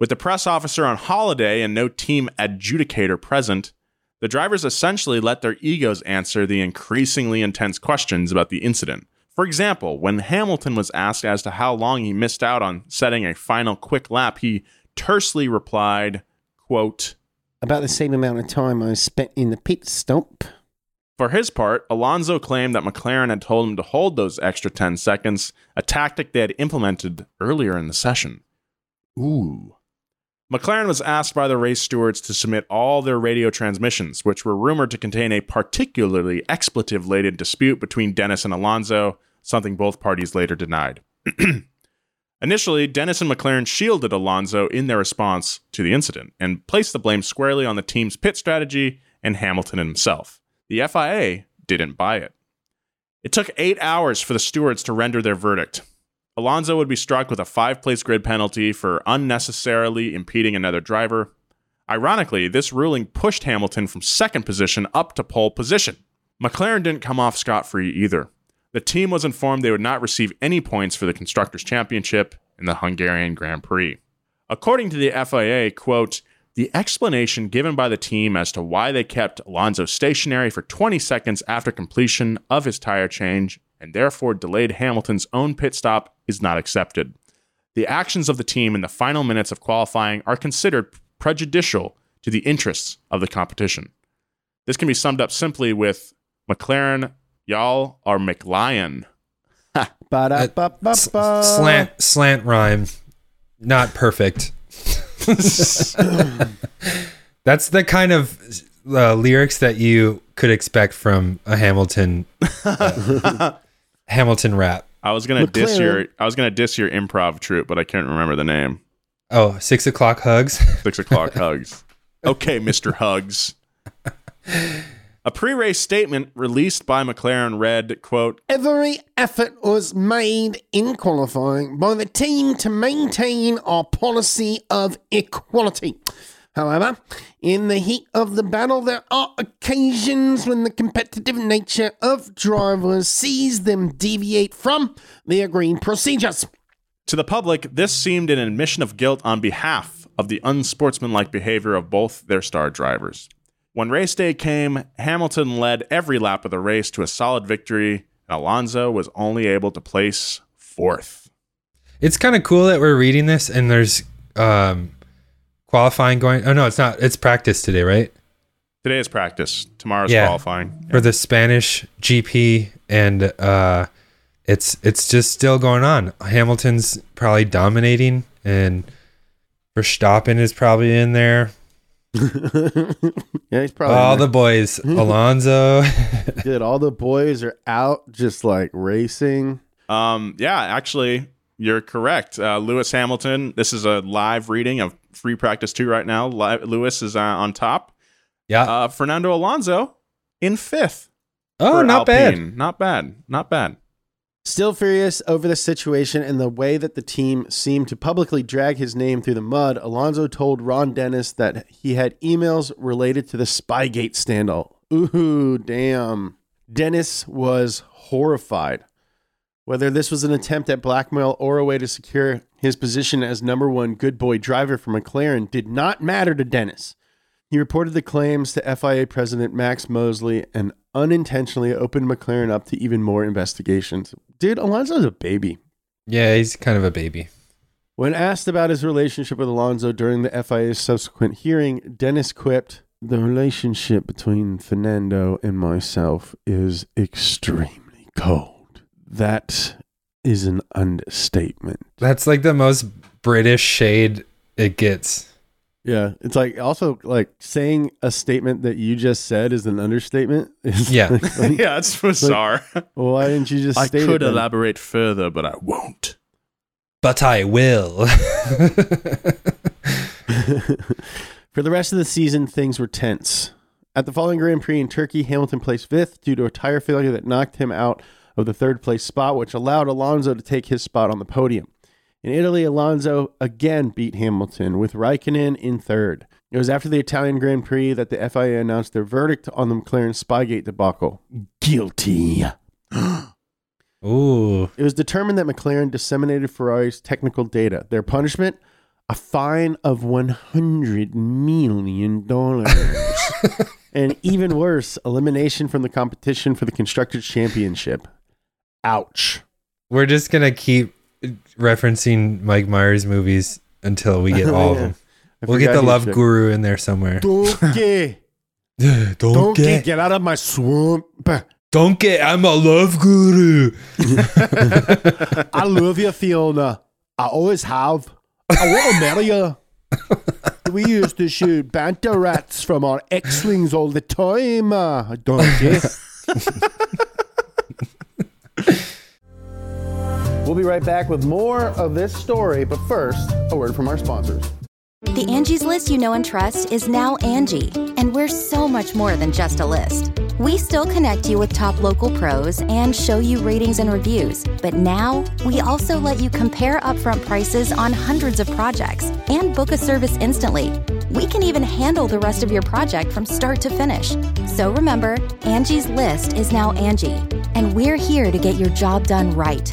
With the press officer on holiday and no team adjudicator present, the drivers essentially let their egos answer the increasingly intense questions about the incident. For example, when Hamilton was asked as to how long he missed out on setting a final quick lap, he tersely replied, quote, About the same amount of time I spent in the pit stop. For his part, Alonso claimed that McLaren had told him to hold those extra 10 seconds, a tactic they had implemented earlier in the session. Ooh. McLaren was asked by the race stewards to submit all their radio transmissions, which were rumored to contain a particularly expletive laden dispute between Dennis and Alonso, something both parties later denied. [CLEARS THROAT] Initially, Dennis and McLaren shielded Alonso in their response to the incident and placed the blame squarely on the team's pit strategy and Hamilton himself. The FIA didn't buy it. It took eight hours for the stewards to render their verdict. Alonso would be struck with a five place grid penalty for unnecessarily impeding another driver. Ironically, this ruling pushed Hamilton from second position up to pole position. McLaren didn't come off scot free either. The team was informed they would not receive any points for the Constructors' Championship in the Hungarian Grand Prix. According to the FIA, quote, the explanation given by the team as to why they kept Alonso stationary for 20 seconds after completion of his tire change and therefore delayed Hamilton's own pit stop is not accepted. The actions of the team in the final minutes of qualifying are considered prejudicial to the interests of the competition. This can be summed up simply with McLaren, y'all are McLion. Slant slant rhyme. Not perfect. [LAUGHS] That's the kind of uh, lyrics that you could expect from a Hamilton uh, Hamilton rap. I was gonna diss your I was gonna diss your improv troupe, but I can't remember the name. Oh, six o'clock hugs. Six o'clock hugs. [LAUGHS] Okay, Mr. Hugs. A pre-race statement released by McLaren read, quote, Every effort was made in qualifying by the team to maintain our policy of equality. However, in the heat of the battle, there are occasions when the competitive nature of drivers sees them deviate from the agreed procedures. To the public, this seemed an admission of guilt on behalf of the unsportsmanlike behavior of both their star drivers. When race day came, Hamilton led every lap of the race to a solid victory, and Alonso was only able to place fourth. It's kind of cool that we're reading this and there's um, qualifying going. Oh no, it's not. It's practice today, right? Today is practice. Tomorrow's Yeah. qualifying. For the Spanish GP, and uh, it's it's just still going on. Hamilton's probably dominating, and Verstappen is probably in there. [LAUGHS] yeah, he's probably All in the boys, [LAUGHS] Alonso. there. [LAUGHS] Dude, all the boys are out just like racing. Um, yeah, actually, you're correct. Uh, Lewis Hamilton. This is a live reading of free practice two right now. Li- Lewis is uh, on top. yeah. Uh, Fernando Alonso in fifth. oh, for not bad. Not bad. Not bad. Still furious over the situation and the way that the team seemed to publicly drag his name through the mud, Alonso told Ron Dennis that he had emails related to the Spygate scandal. Ooh, damn. Dennis was horrified. Whether this was an attempt at blackmail or a way to secure his position as number one good boy driver for McLaren did not matter to Dennis. He reported the claims to FIA President Max Mosley and unintentionally opened McLaren up to even more investigations. Dude, Alonso's a baby. Yeah, he's kind of a baby. When asked about his relationship with Alonso during the FIA's subsequent hearing, Dennis quipped, The relationship between Fernando and myself is extremely cold. That is an understatement. That's like the most British shade it gets. Yeah, it's like also like saying a statement that you just said is an understatement. [LAUGHS] is Yeah. like- [LAUGHS] yeah, it's bizarre. well, why didn't you just I state could it then? elaborate further, but I won't. But I will. [LAUGHS] For the rest of the season, things were tense. At the following Grand Prix in Turkey, Hamilton placed fifth due to a tire failure that knocked him out of the third place spot, which allowed Alonso to take his spot on the podium. In Italy, Alonso again beat Hamilton, with Raikkonen in third. It was after the Italian Grand Prix that the FIA announced their verdict on the McLaren Spygate debacle. Guilty. [GASPS] Ooh. It was determined that McLaren disseminated Ferrari's technical data. Their punishment? A fine of $100 million. [LAUGHS] and even worse, elimination from the competition for the Constructors' Championship. Ouch. We're just gonna keep referencing Mike Myers movies until we get [LAUGHS] all of them. I We'll get the Love Guru in there somewhere. Donkey. [LAUGHS] Don't Donkey, get, out of my swamp. don't get. I'm a love guru. [LAUGHS] I love you, Fiona. I always have. I want to marry you. We used to shoot banter rats from our X-Wings all the time. Uh, donkey. We'll be right back with more of this story, but first, a word from our sponsors. The Angie's list you know and trust is now Angi, and we're so much more than just a list. We still connect you with top local pros and show you ratings and reviews, but now we also let you compare upfront prices on hundreds of projects and book a service instantly. We can even handle the rest of your project from start to finish. So remember, Angie's list is now Angi, and we're here to get your job done right.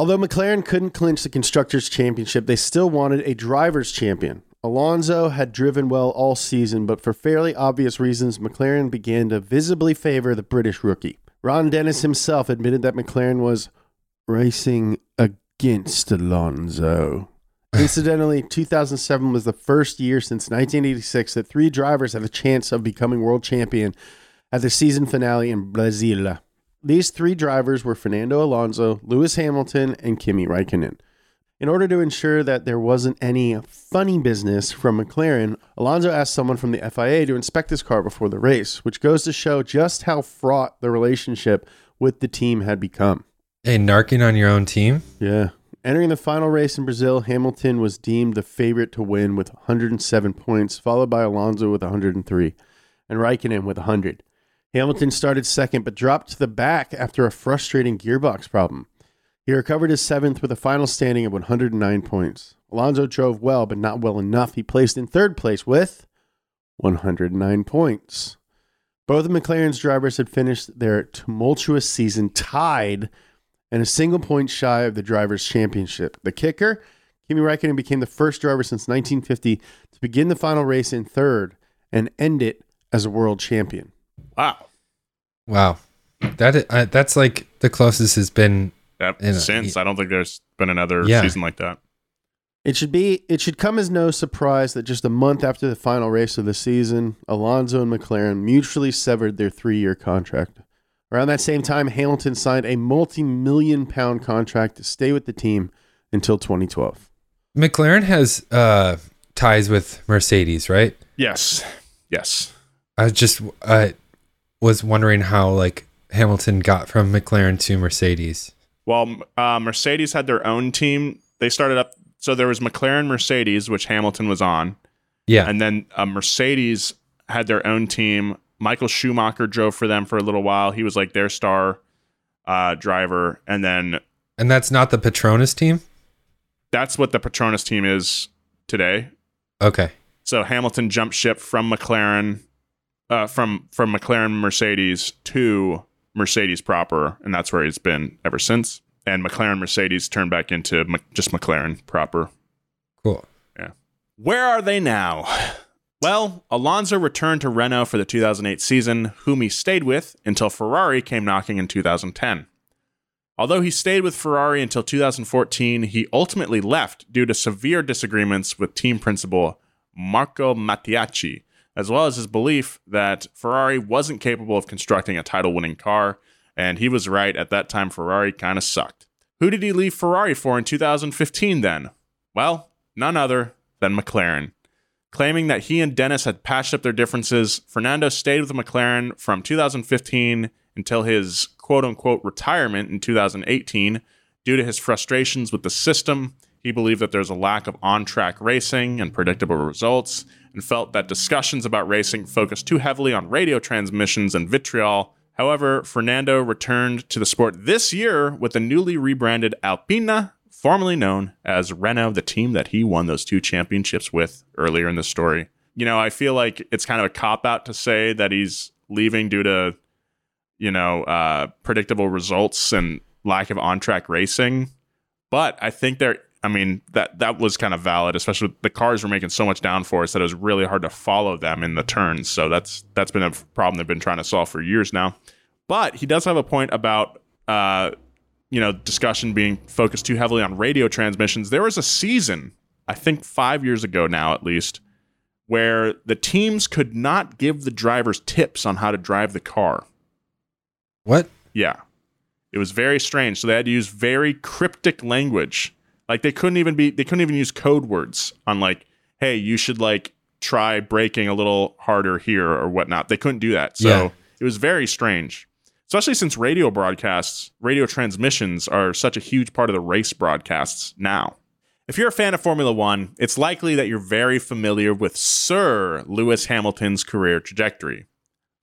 Although McLaren couldn't clinch the Constructors' Championship, they still wanted a Drivers' Champion. Alonso had driven well all season, but for fairly obvious reasons, McLaren began to visibly favor the British rookie. Ron Dennis himself admitted that McLaren was racing against Alonso. Incidentally, 2007 was the first year since 1986 that three drivers had a chance of becoming world champion at the season finale in Brazil. These three drivers were Fernando Alonso, Lewis Hamilton, and Kimi Raikkonen. In order to ensure that there wasn't any funny business from McLaren, Alonso asked someone from the FIA to inspect his car before the race, which goes to show just how fraught the relationship with the team had become. Hey, narking on your own team? Yeah. Entering the final race in Brazil, Hamilton was deemed the favorite to win with 107 points, followed by Alonso with 103 and Raikkonen with 100. Hamilton started second but dropped to the back after a frustrating gearbox problem. He recovered his seventh with a final standing of 109 points. Alonso drove well, but not well enough. He placed in third place with 109 points. Both of McLaren's drivers had finished their tumultuous season tied and a single point shy of the drivers' championship. The kicker, Kimi Raikkonen became the first driver since 1950 to begin the final race in third and end it as a world champion. Wow. Wow. That uh, that's like the closest has been. That, You know, since y- I don't think there's been another Yeah. season like that. It should be it should come as no surprise that just a month after the final race of the season, Alonso and McLaren mutually severed their 3-year contract. Around that same time, Hamilton signed a multi-million pound contract to stay with the team until 2012. McLaren has uh, ties with Mercedes, right? Yes. Yes. I was just I was wondering how like Hamilton got from McLaren to Mercedes. Well, uh, Mercedes had their own team. They started up. So there was McLaren Mercedes, which Hamilton was on. Yeah. And then uh, Mercedes had their own team. Michael Schumacher drove for them for a little while. He was like their star uh, driver. And then And that's not the Petronas team? that's what the Petronas team is today. Okay. So Hamilton jumped ship from McLaren, uh, from from McLaren Mercedes to Mercedes proper, and that's where he's been ever since. And McLaren Mercedes turned back into Mc- just McLaren proper. Cool. Yeah. Where are they now? Well, Alonso returned to Renault for the 2008 season, whom he stayed with until Ferrari came knocking in 2010. Although he stayed with Ferrari until 2014, he ultimately left due to severe disagreements with team principal Marco Mattiacci, as well as his belief that Ferrari wasn't capable of constructing a title winning car, and he was right at that time Ferrari kind of sucked. Who did he leave Ferrari for in 2015 then? Well, none other than McLaren. Claiming that he and Dennis had patched up their differences, Fernando stayed with McLaren from 2015 until his quote unquote retirement in 2018 due to his frustrations with the system. He believed that there's a lack of on track racing and predictable results, and felt that discussions about racing focused too heavily on radio transmissions and vitriol. However, Fernando returned to the sport this year with the newly rebranded Alpine, formerly known as Renault, the team that he won those two championships with earlier in the story. You know, I feel like it's kind of a cop out to say that he's leaving due to, you know, uh, predictable results and lack of on track racing. But I think there, I mean, that that was kind of valid, especially the cars were making so much downforce that it was really hard to follow them in the turns. So that's that's been a problem they've been trying to solve for years now. But he does have a point about uh, you know, discussion being focused too heavily on radio transmissions. There was a season, I think five years ago now at least, where the teams could not give the drivers tips on how to drive the car. What? Yeah. It was very strange. So they had to use very cryptic language. Like they couldn't even be they couldn't even use code words on like, hey, you should like try braking a little harder here or whatnot. They couldn't do that. So Yeah. it was very strange. Especially since radio broadcasts, radio transmissions are such a huge part of the race broadcasts now. If you're a fan of Formula One, it's likely that you're very familiar with Sir Lewis Hamilton's career trajectory.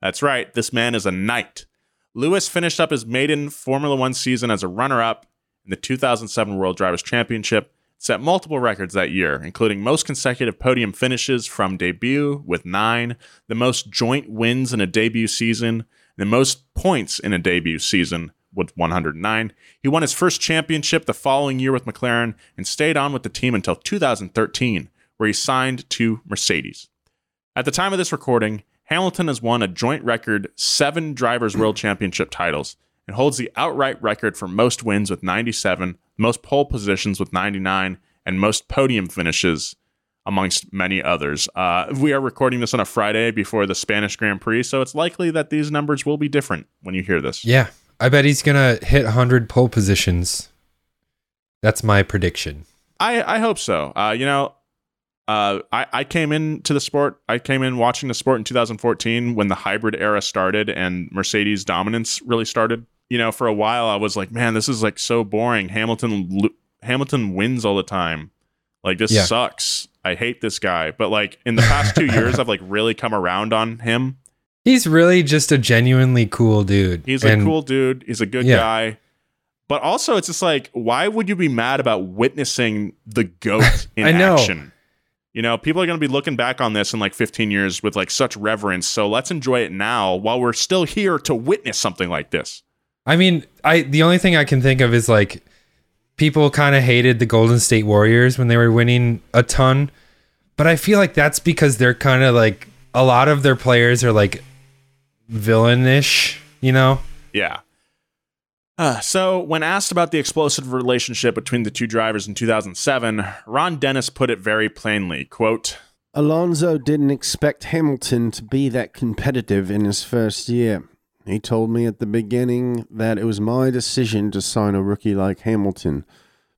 That's right, this man is a knight. Lewis finished up his maiden Formula One season as a runner up in the 2007 World Drivers' Championship, set multiple records that year, including most consecutive podium finishes from debut with nine, the most joint wins in a debut season, the most points in a debut season with 109. He won his first championship the following year with McLaren and stayed on with the team until 2013, where he signed to Mercedes. At the time of this recording, Hamilton has won a joint record seven Drivers' World Championship titles and holds the outright record for most wins with 97, most pole positions with 99, and most podium finishes, amongst many others. Uh, we are recording this on a Friday before the Spanish Grand Prix, so it's likely that these numbers will be different when you hear this. Yeah, I bet he's gonna hit 100 pole positions. That's my prediction. I, I hope so. Uh, you know, uh, I, I came into the sport. I came in watching the sport in 2014 when the hybrid era started and Mercedes dominance really started. You know, for a while I was like, man, this is like so boring. Hamilton lo- Hamilton wins all the time. Like this Yeah. sucks. I hate this guy. But like in the past two years, [LAUGHS] I've like really come around on him. He's really just a genuinely cool dude. He's a cool dude. He's a good Yeah. guy. But also, it's just like, why would you be mad about witnessing the goat [LAUGHS] in I know. action? You know, people are going to be looking back on this in like 15 years with like such reverence. So let's enjoy it now while we're still here to witness something like this. I mean, I the only thing I can think of is like people kind of hated the Golden State Warriors when they were winning a ton, but I feel like that's because they're kind of like a lot of their players are like villainish, you know? Yeah. Uh, so, when asked about the explosive relationship between the two drivers in 2007, Ron Dennis put it very plainly, quote, Alonso didn't expect Hamilton to be that competitive in his first year. He told me at the beginning that it was my decision to sign a rookie like Hamilton,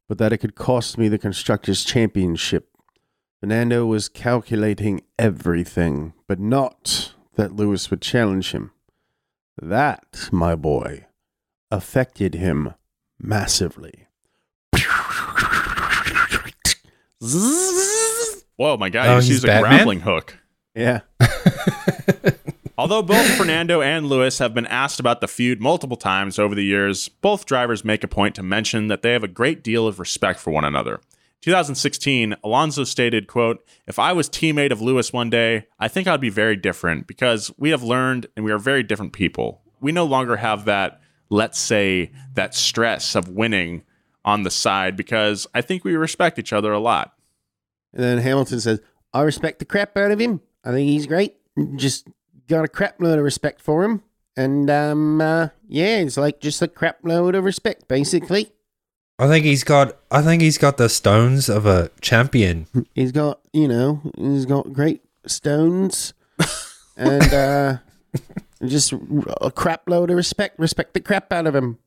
but that it could cost me the Constructors' Championship. Fernando was calculating everything, but not that Lewis would challenge him. That, my boy, affected him massively. Whoa, my guy, Oh, you he's used a Batman? grappling hook. Yeah. [LAUGHS] Although both Fernando and Lewis have been asked about the feud multiple times over the years, both drivers make a point to mention that they have a great deal of respect for one another. 2016, Alonso stated, quote, If I was teammate of Lewis one day, I think I'd be very different because we have learned and we are very different people. We no longer have that, let's say, that stress of winning on the side because I think we respect each other a lot. And then Hamilton says, I respect the crap out of him. I think he's great. Just got a crap load of respect for him. And um uh, yeah, it's like just a crap load of respect, basically. I think he's got I think he's got the stones of a champion. [LAUGHS] He's got, you know, he's got great stones [LAUGHS] and uh just a crap load of respect. Respect the crap out of him.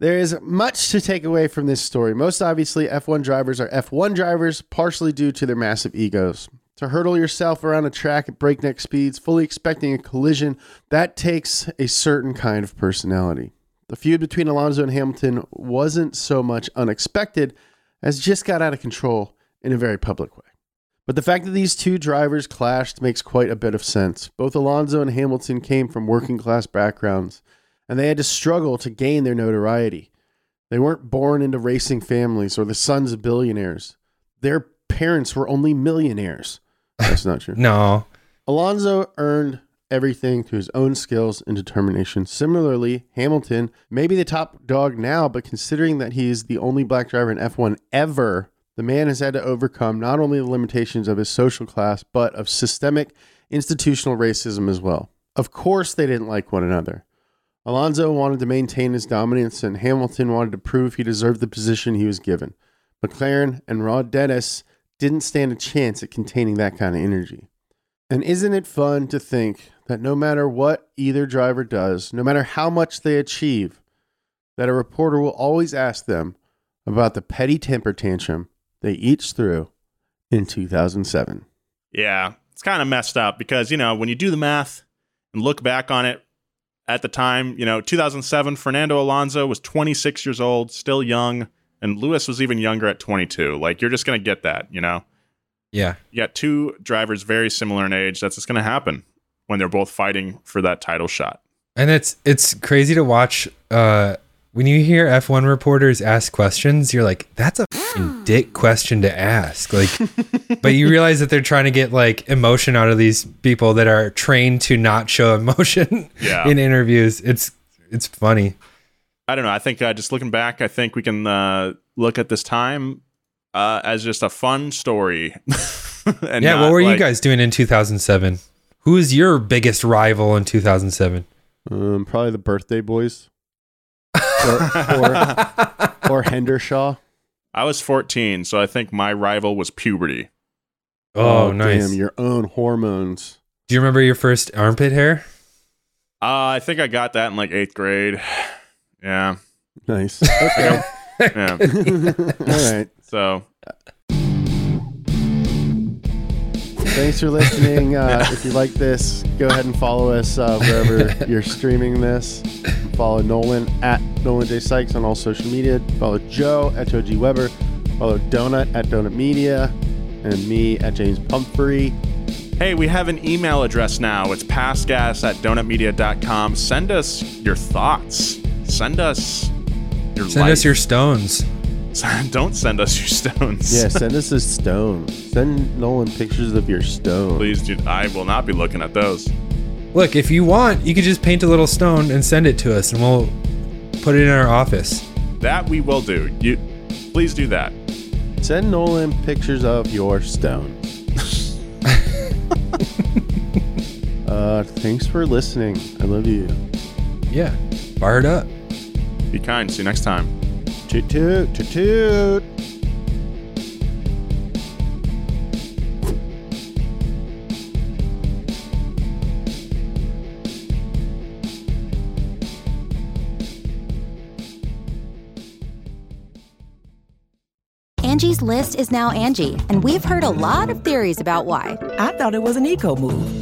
There is much to take away from this story. Most obviously, F1 drivers are F1 drivers, partially due to their massive egos. To hurdle yourself around a track at breakneck speeds, fully expecting a collision, that takes a certain kind of personality. The feud between Alonso and Hamilton wasn't so much unexpected as just got out of control in a very public way. But the fact that these two drivers clashed makes quite a bit of sense. Both Alonso and Hamilton came from working class backgrounds, and they had to struggle to gain their notoriety. They weren't born into racing families or the sons of billionaires. Their parents were only millionaires. That's not true. No. Alonso earned everything through his own skills and determination. Similarly, Hamilton may be the top dog now, but considering that he is the only black driver in F1 ever, the man has had to overcome not only the limitations of his social class, but of systemic institutional racism as well. Of course, they didn't like one another. Alonso wanted to maintain his dominance, and Hamilton wanted to prove he deserved the position he was given. McLaren and Ron Dennis didn't stand a chance at containing that kind of energy. And isn't it fun to think that no matter what either driver does, no matter how much they achieve, that a reporter will always ask them about the petty temper tantrum they each threw in 2007? Yeah, it's kind of messed up because, you know, when you do the math and look back on it at the time, you know, 2007, Fernando Alonso was 26 years old, still young, and Lewis was even younger at 22. Like, you're just going to get that, you know? Yeah. You got two drivers very similar in age. That's just going to happen when they're both fighting for that title shot. And it's it's crazy to watch uh when you hear F1 reporters ask questions, you're like, that's a fing [GASPS] dick question to ask. Like but you realize that they're trying to get like emotion out of these people that are trained to not show emotion Yeah. [LAUGHS] in interviews. It's it's funny. I don't know. I think uh, just looking back, I think we can uh, look at this time uh, as just a fun story. [LAUGHS] and yeah, not, what were you guys doing in 2007? Who is your biggest rival in 2007? Um, probably the birthday boys. or, or, [LAUGHS] or Hendershaw. I was 14, so I think my rival was puberty. Oh, nice. Damn, your own hormones. Do you remember your first armpit hair? Uh, I think I got that in like eighth grade. Yeah. Nice. [LAUGHS] Okay. Yeah. [LAUGHS] All right. So Thanks for listening. [LAUGHS] Uh, if you like this, go ahead and follow us uh, wherever you're streaming this. Follow Nolan at Nolan J Sykes on all social media. Follow Joe at Joe G Weber. Follow Donut at Donut Media. And me at James Pumphrey. Hey, we have an email address now. It's pastgas at donutmedia.com. Send us your thoughts. Send us your Send us your stones. [LAUGHS] Don't send us your stones. Yeah, send us a stone. Send Nolan pictures of your stone. Please, dude. I will not be looking at those. Look, if you want, you could just paint a little stone and send it to us, and we'll put it in our office. That we will do. You, please do that. Send Nolan pictures of your stone. [LAUGHS] uh, thanks for listening. I love you. Yeah, fired up. Be kind. See you next time. Toot toot toot toot. Angie's list is now Angi, and we've heard a lot of theories about why. I thought it was an eco move.